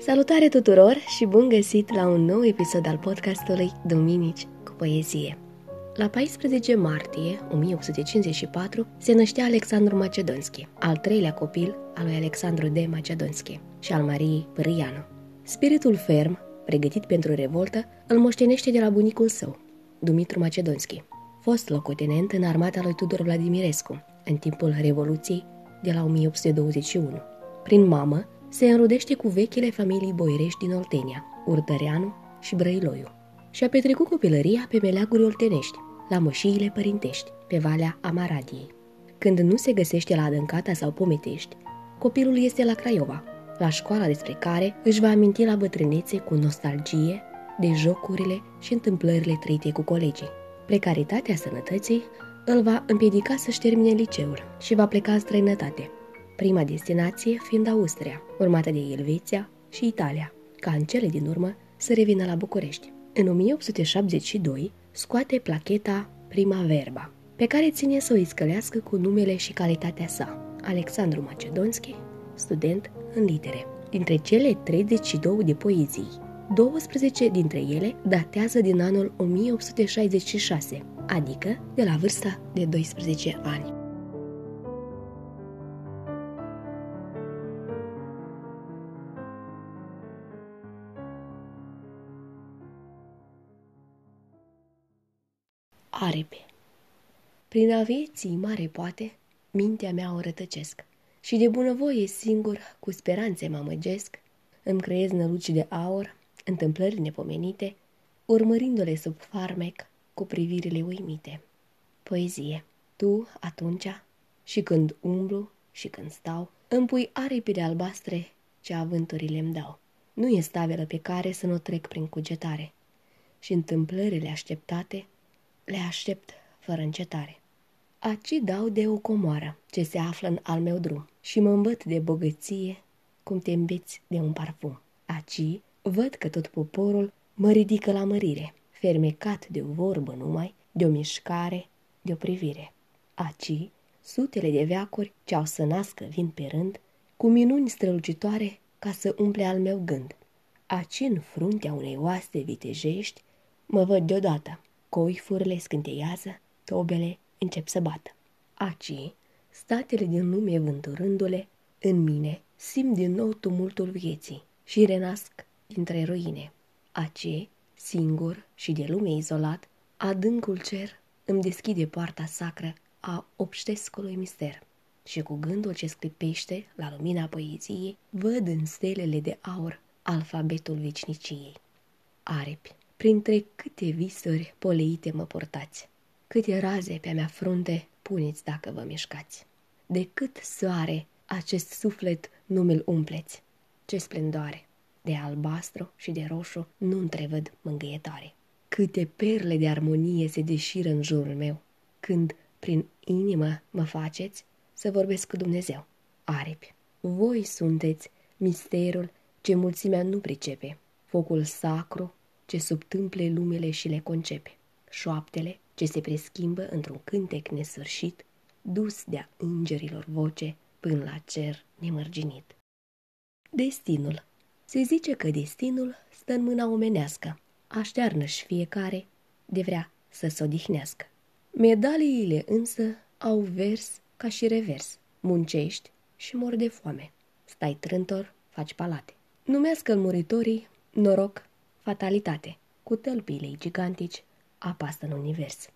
Salutare tuturor și bun găsit la un nou episod al podcastului Duminici cu poezie. La 14 martie 1854 se năștea Alexandru Macedonski, al treilea copil al lui Alexandru de Macedonski și al Mariei Pârâianu. Spiritul ferm, pregătit pentru revoltă, îl moștenește de la bunicul său, Dumitru Macedonski, fost locotenent în armata lui Tudor Vladimirescu, în timpul Revoluției de la 1821. Prin mamă, se înrudește cu vechile familii boirești din Oltenia, Urtăreanu și Brăiloiu. Și-a petrecut copilăria pe meleaguri oltenești, la mășiile părintești, pe Valea Amaradiei. Când nu se găsește la Adâncata sau Pometești, copilul este la Craiova, la școala despre care își va aminti la bătrânețe cu nostalgie de jocurile și întâmplările trăite cu colegii. Precaritatea sănătății îl va împiedica să-și termine liceul și va pleca în străinătate, prima destinație fiind Austria, urmată de Elveția și Italia, ca în cele din urmă să revină la București. În 1872 scoate placheta Prima Verba, pe care ține să o iscălească cu numele și calitatea sa, Alexandru Macedonski, student în litere. Dintre cele 32 de poezii, 12 dintre ele datează din anul 1866, adică de la vârsta de 12 ani. Aripi Prin a vieții mare poate, mintea mea o rătăcesc și de bunăvoie singur, cu speranțe mă amăgesc, îmi creez năluci de aur, întâmplări nepomenite, urmărindu-le sub farmec cu privirile uimite. Poezie Tu, atunci, și când umblu și când stau, îmi pui aripile albastre ce avânturile îmi dau. Nu e stavelă pe care să nu trec prin cugetare și întâmplările așteptate le aștept fără încetare. Aci dau de o comoară ce se află în al meu drum și mă îmbăt de bogăție cum te îmbeți de un parfum. Aci văd că tot poporul mă ridică la mărire, fermecat de o vorbă numai, de o mișcare, de o privire. Aci, sutele de veacuri ce au să nască vin pe rând, cu minuni strălucitoare ca să umple al meu gând. Aci, în fruntea unei oaste vitejești, mă văd deodată, coifurile scânteiază, tobele încep să bată. Aci, statele din lume vânturându-le, în mine simt din nou tumultul vieții și renasc dintre ruine. Aci, singur și de lume izolat, adâncul cer îmi deschide poarta sacră a obștescului mister și cu gândul ce sclipește la lumina poeziei, văd în stelele de aur alfabetul veciniciei. Aripi, printre câte visuri poleite mă portați, câte raze pe-a mea frunte puneți dacă vă mișcați. De cât soare acest suflet nu mi-l umpleți, ce splendoare! De albastru și de roșu nu întrevăd mângâietoare. Câte perle de armonie se deșiră în jurul meu, când prin inimă mă faceți să vorbesc cu Dumnezeu. Aripi, voi sunteți misterul ce mulțimea nu pricepe, focul sacru ce subtâmple lumele și le concepe, șoaptele ce se preschimbă într-un cântec nesfârșit, dus de-a îngerilor voce până la cer nemărginit. Destinul Se zice că destinul stă în mâna omenească, aștearnă-și fiecare de vrea să se odihnească. Medaliile însă au vers ca și revers, muncești și mor de foame. Stai trântor, faci palate. Numească-l muritorii noroc fatalitate, cu tălpile gigantici, apastă în univers.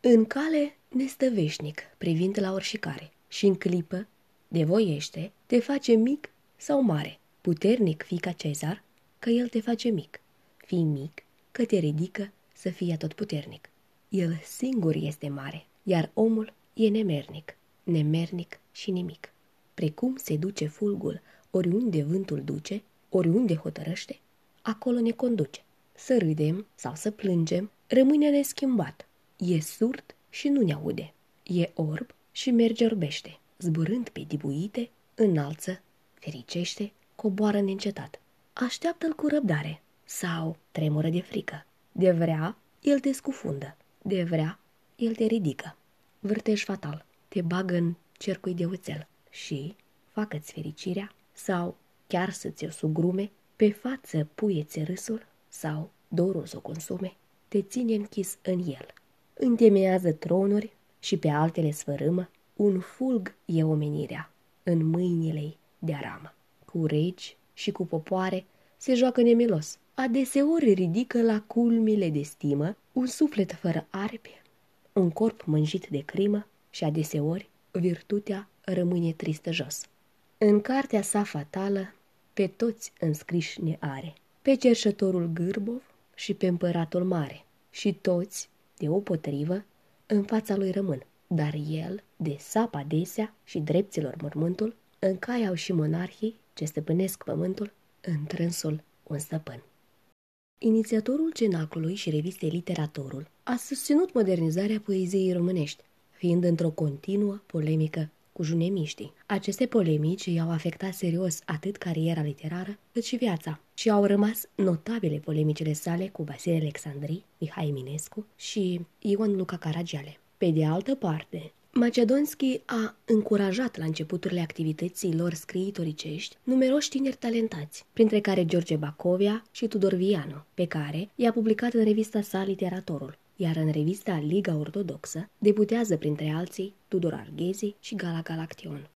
În cale ne stă veșnic, privind la oricare, și în clipă, de voiește, te face mic sau mare, puternic fi ca cezar, că el te face mic, fii mic, că te ridică să fie tot puternic. El singur este mare, iar omul e nemernic, nemernic și nimic. Precum se duce fulgul oriunde vântul duce, oriunde hotărăște, acolo ne conduce. Să râdem sau să plângem, rămâne neschimbat. E surd și nu ne aude. E orb și merge orbește. Zburând pe dibuite, înalță, fericește, coboară neîncetat. Așteaptă-l cu răbdare sau tremură de frică. De vrea, el te scufundă. De vrea, el te ridică. Vârtej fatal, te bagă în cercui de oțel și, facă-ți fericirea sau chiar să ți-o sugrume, pe față puieți râsul sau, dorul să o consume, te ține închis în el. Întemeiază tronuri și pe altele sfărâmă, un fulg e omenirea în mâinile de aramă. Cu regi și cu popoare se joacă nemilos. Adeseori ridică la culmile de stimă un suflet fără aripi, un corp mânjit de crimă și adeseori virtutea rămâne tristă jos. În cartea sa fatală, pe toți înscriși ne are, pe cerșătorul Gârbov și pe împăratul mare, și toți, de o potrivă, în fața lui rămân, dar el, de sap adesea și drepților mormântul, în cai au și monarhii ce stăpânesc pământul, în trânsul un stăpân. Inițiatorul cenaclului și revistei Literatorul a susținut modernizarea poeziei românești, fiind într-o continuă polemică cu junemiștii. Aceste polemici i-au afectat serios atât cariera literară, cât și viața și au rămas notabile polemicile sale cu Vasile Alexandri, Mihai Eminescu și Ion Luca Caragiale. Pe de altă parte, Macedonski a încurajat la începuturile activității lor scriitoricești numeroși tineri talentați, printre care George Bacovia și Tudor Vianu, pe care i-a publicat în revista sa Literatorul, iar în revista Liga Ortodoxă debutează printre alții Tudor Arghezi și Gala Galaction.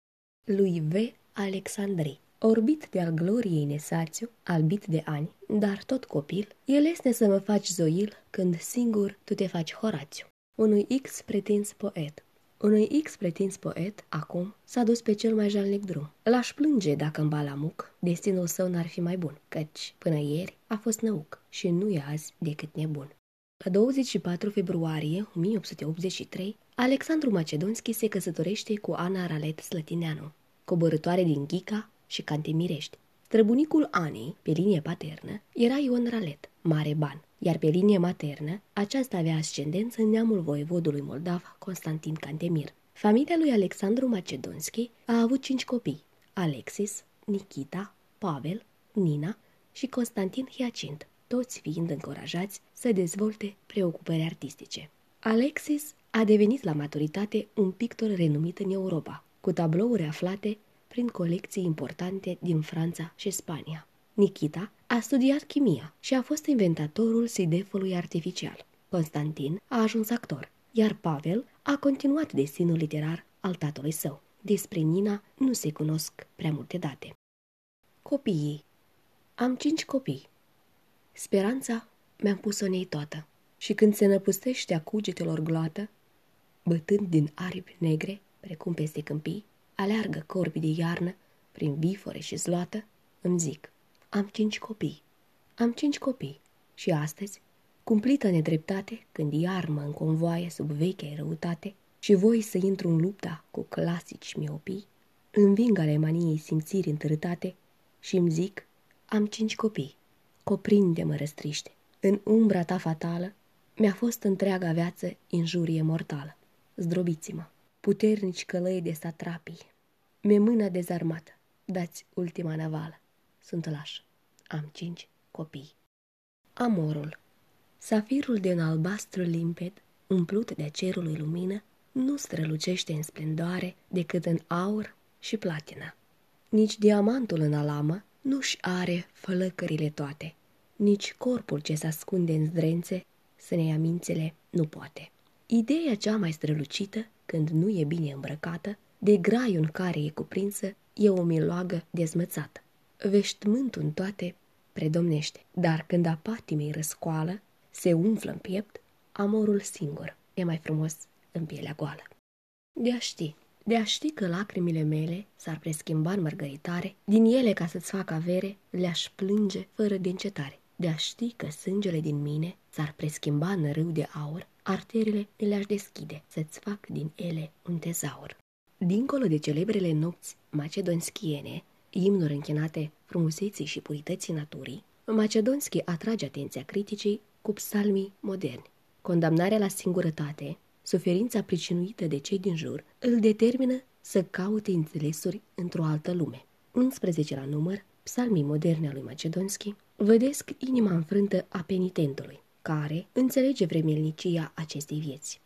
Lui V. Alexandri, orbit de al gloriei Nesațiu, albit de ani, dar tot copil, el este să mă faci zoil când singur tu te faci Horațiu. Unui X pretins poet, unui X pretins poet, acum, s-a dus pe cel mai jalnic drum. L-aș plânge dacă în balamuc destinul său n-ar fi mai bun, căci, până ieri, a fost năuc și nu e azi decât nebun. La 24 februarie 1883, Alexandru Macedonski se căsătorește cu Ana Ralet Slătineanu, coborătoare din Ghica și Cantemirești. Străbunicul Anei, pe linie paternă, era Ion Ralet, mare ban, iar pe linie maternă, aceasta avea ascendență în neamul voievodului moldav Constantin Cantemir. Familia lui Alexandru Macedonski a avut cinci copii, Alexis, Nikita, Pavel, Nina și Constantin Hiacint, toți fiind încurajați să dezvolte preocupări artistice. Alexis a devenit la maturitate un pictor renumit în Europa, cu tablouri aflate prin colecții importante din Franța și Spania. Nikita a studiat chimia și a fost inventatorul sidefului artificial. Constantin a ajuns actor, iar Pavel a continuat destinul literar al tatălui său. Despre Nina nu se cunosc prea multe date. Copiii Am cinci copii. Speranța mi-am pus-o în ei toată și când se năpustește a cugetelor gloată, bătând din aripi negre, precum peste câmpii, aleargă corbii de iarnă prin bifore și zloată, îmi zic – am cinci copii. Am cinci copii. Și astăzi, cumplită nedreptate, când iar mă înconvoaie sub vechea răutate și voi să intru în lupta cu clasici miopii, înving ale maniei simțiri întârâtate și îmi zic, am cinci copii. Coprinde-mă răstriște. În umbra ta fatală mi-a fost întreaga viață injurie mortală. Zdrobiți-mă, puternici călăi de satrapii, mi mâna dezarmată, dați ultima navală sunt laș. Am cinci copii. Amorul Safirul din albastru limped, umplut de cerului lumină, nu strălucește în splendoare decât în aur și platină. Nici diamantul în alamă nu-și are flăcările toate, nici corpul ce se ascunde în zdrențe să ne ia mințele nu poate. Ideea cea mai strălucită, când nu e bine îmbrăcată, de graiul în care e cuprinsă, e o miloagă dezmățată veștmântul în toate predomnește, dar când a patimei răscoală, se umflă în piept, amorul singur e mai frumos în pielea goală. De a ști, de a ști că lacrimile mele s-ar preschimba în mărgăritare, din ele ca să-ți fac avere, le-aș plânge fără de încetare. De a ști că sângele din mine s-ar preschimba în râu de aur, arterele le-aș deschide, să-ți fac din ele un tezaur. Dincolo de celebrele nopți macedonschiene, imnuri închinate frumuseții și purității naturii, Macedonski atrage atenția criticii cu psalmii moderni. Condamnarea la singurătate, suferința pricinuită de cei din jur, îl determină să caute înțelesuri într-o altă lume. 11 la număr, psalmii moderne a lui Macedonski, vădesc inima înfrântă a penitentului, care înțelege vremelnicia acestei vieți.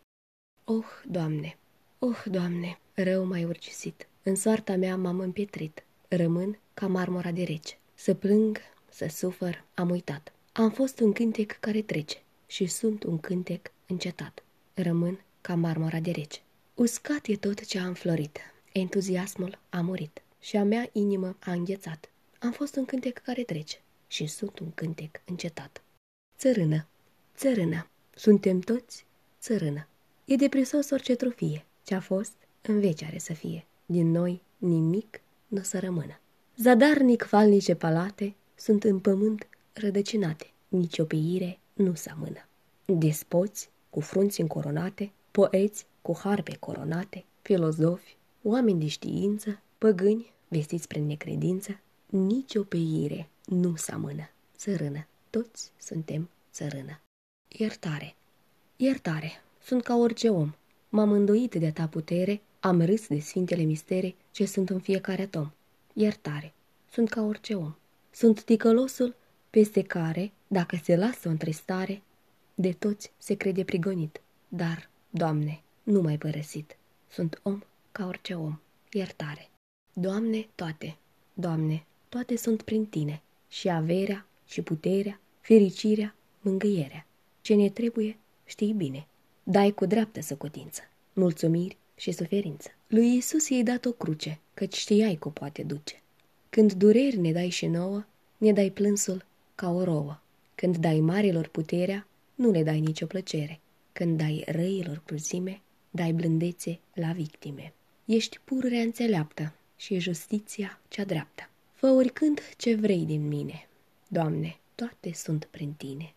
Oh, Doamne! Oh, Doamne! Rău mai urgisit! În soarta mea m-am împietrit, rămân ca marmora de rece. Să plâng să sufăr, am uitat. Am fost un cântec care trece și sunt un cântec încetat. Rămân ca marmora de rece. Uscat e tot ce am florit, entuziasmul a murit și a mea inimă a înghețat. Am fost un cântec care trece și sunt un cântec încetat. Țărână, țărână, suntem toți țărână. E de prisos orice trofie, ce-a fost, în veci are să fie. Din noi nimic nu o să rămână. Zadarnic falnice palate sunt în pământ rădăcinate, nici o peire nu amână. Despoți cu frunți încoronate, poeți cu harpe coronate, filozofi, oameni de știință, păgâni vestiți prin necredință, nici o peire nu amână. Țărână, toți suntem țărână. Iertare, iertare, sunt ca orice om. M-am îndoit de ta putere, am râs de sfintele mistere ce sunt în fiecare atom. Iertare, sunt ca orice om. Sunt ticălosul peste care, dacă se lasă o întristare, de toți se crede prigonit. Dar, Doamne, nu mai părăsit. Sunt om ca orice om. Iertare. Doamne, toate, Doamne, toate sunt prin Tine. Și averea, și puterea, fericirea, mângâierea. Ce ne trebuie, știi bine. Dai cu dreaptă socotință, mulțumiri și suferință. Lui Isus i-ai dat o cruce, căci știai că o poate duce. Când dureri ne dai și nouă, ne dai plânsul ca o rouă. Când dai marilor puterea, nu le dai nicio plăcere. Când dai răilor cruzime, dai blândețe la victime. Ești pururea înțeleaptă și e justiția cea dreaptă. Fă oricând ce vrei din mine. Doamne, toate sunt prin tine.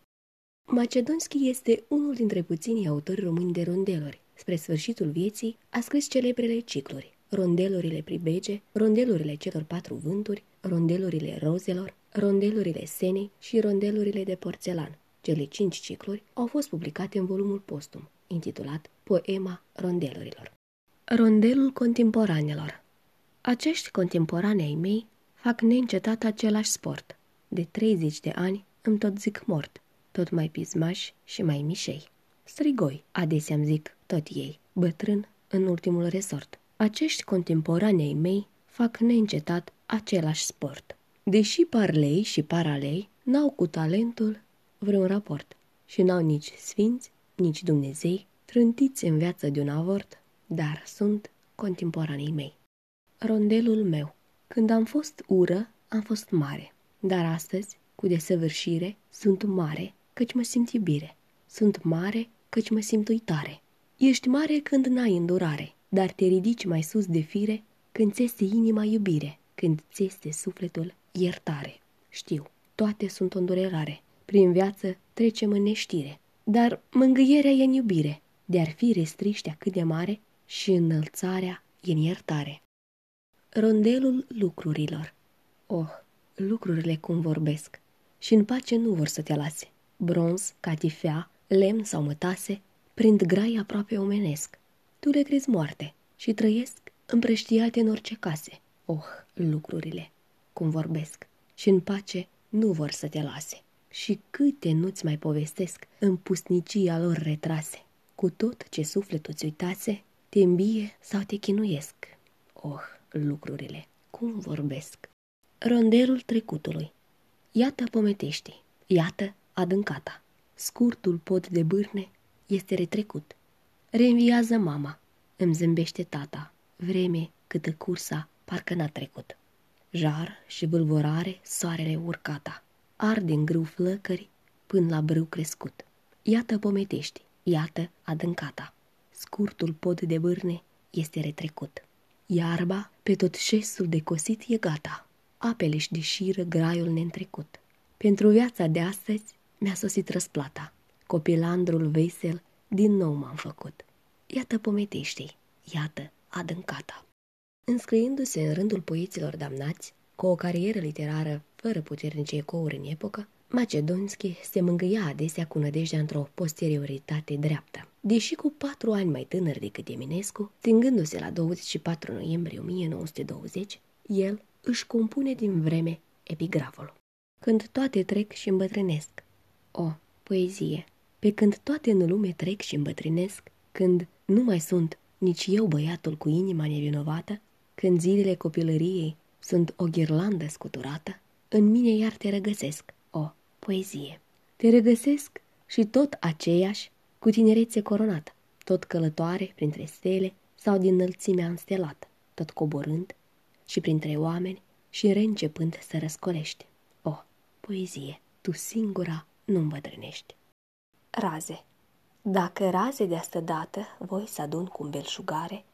Macedonski este unul dintre puținii autori români de rondeluri. Spre sfârșitul vieții a scris celebrele cicluri, rondelurile pribege, rondelurile celor patru vânturi, rondelurile rozelor, rondelurile senei și rondelurile de porțelan. Cele cinci cicluri au fost publicate în volumul postum, intitulat Poema rondelurilor. Rondelul contemporanelor Acești contemporanei mei fac neîncetat același sport. De 30 de ani îmi tot zic mort, tot mai pismași și mai mișei. Strigoi, adesea îmi zic tot ei, bătrân în ultimul resort. Acești contemporanei mei fac neîncetat același sport. Deși parlei și paralei n-au cu talentul vreun raport și n-au nici sfinți, nici Dumnezei, trântiți în viață de un avort, dar sunt contemporanii mei. Rondelul meu. Când am fost ură, am fost mare, dar astăzi, cu desăvârșire, sunt mare, căci mă simt iubire. Sunt mare, căci mă simt uitare. Ești mare când n-ai îndurare, dar te ridici mai sus de fire când ți este inima iubire, când ți este sufletul iertare. Știu, toate sunt o îndurerare. Prin viață trecem în neștire, dar mângâierea e în iubire, de-ar fi restriștea cât de mare și înălțarea e în iertare. Rondelul lucrurilor Oh, lucrurile cum vorbesc și în pace nu vor să te lase. Bronz, catifea, lemn sau mătase, prind grai aproape omenesc. Tu le crezi moarte și trăiesc împrăștiate în orice case. Oh, lucrurile, cum vorbesc, și în pace nu vor să te lase. Și câte nu-ți mai povestesc în pusnicia lor retrase, cu tot ce sufletul ți uitase, te îmbie sau te chinuiesc. Oh, lucrurile, cum vorbesc. Rondelul trecutului. Iată pometești, iată adâncata. Scurtul pod de bârne este retrecut. Reînviază mama, îmi zâmbește tata, vreme câtă cursa parcă n-a trecut. Jar și vâlvorare soarele urcata, arde în grâu flăcări până la brâu crescut. Iată pometești, iată adâncata. Scurtul pod de bârne este retrecut. Iarba pe tot șesul de cosit e gata. Apele-și deșiră graiul neîntrecut. Pentru viața de astăzi mi-a sosit răsplata. Copilandrul vesel din nou m-am făcut. Iată pometește iată adâncata. Înscriindu-se în rândul poeților damnați, cu o carieră literară fără puternice ecouri în epocă, Macedonski se mângâia adesea cu nădejdea într-o posterioritate dreaptă. Deși cu patru ani mai tânăr decât Eminescu, stingându-se la 24 noiembrie 1920, el își compune din vreme epigraful. Când toate trec și îmbătrânesc. O, poezie! Pe când toate în lume trec și îmbătrânesc, când nu mai sunt nici eu băiatul cu inima nevinovată, când zilele copilăriei sunt o ghirlandă scuturată, în mine iar te regăsesc, o poezie. Te regăsesc și tot aceeași, cu tinerețe coronată, tot călătoare printre stele sau din înălțimea înstelată, tot coborând și printre oameni și reîncepând să răscolești. O, poezie, tu singura nu îmbătrânești. Raze Dacă raze de astă dată voi să adun cu un belșugare,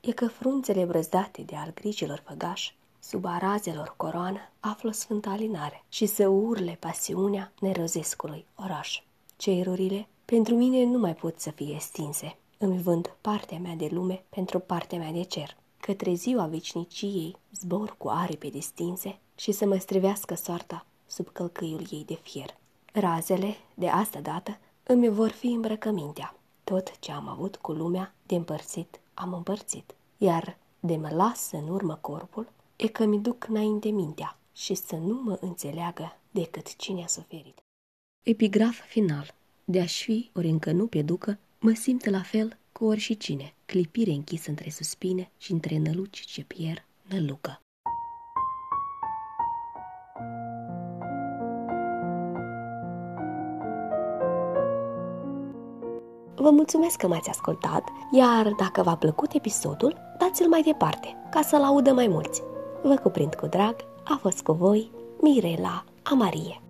e că frunțele brăzdate de al grijilor făgaș, sub arazelor coroană, află sfânta alinare și să urle pasiunea nerozescului oraș. Cerurile pentru mine nu mai pot să fie stinse. Îmi vând partea mea de lume pentru partea mea de cer. Către ziua veciniciei zbor cu aripe distinse și să mă strivească soarta sub călcâiul ei de fier. Razele, de asta dată, îmi vor fi îmbrăcămintea. Tot ce am avut cu lumea de împărțit, am împărțit. Iar de mă las în urmă corpul, e că mi duc înainte mintea și să nu mă înțeleagă decât cine a suferit. Epigraf final De-aș fi, ori încă nu pe ducă, mă simt la fel cu ori și cine, clipire închisă între suspine și între năluci ce pierd nălucă. Vă mulțumesc că m-ați ascultat, iar dacă v-a plăcut episodul, dați-l mai departe, ca să-l audă mai mulți. Vă cuprind cu drag, a fost cu voi Mirela Amarie.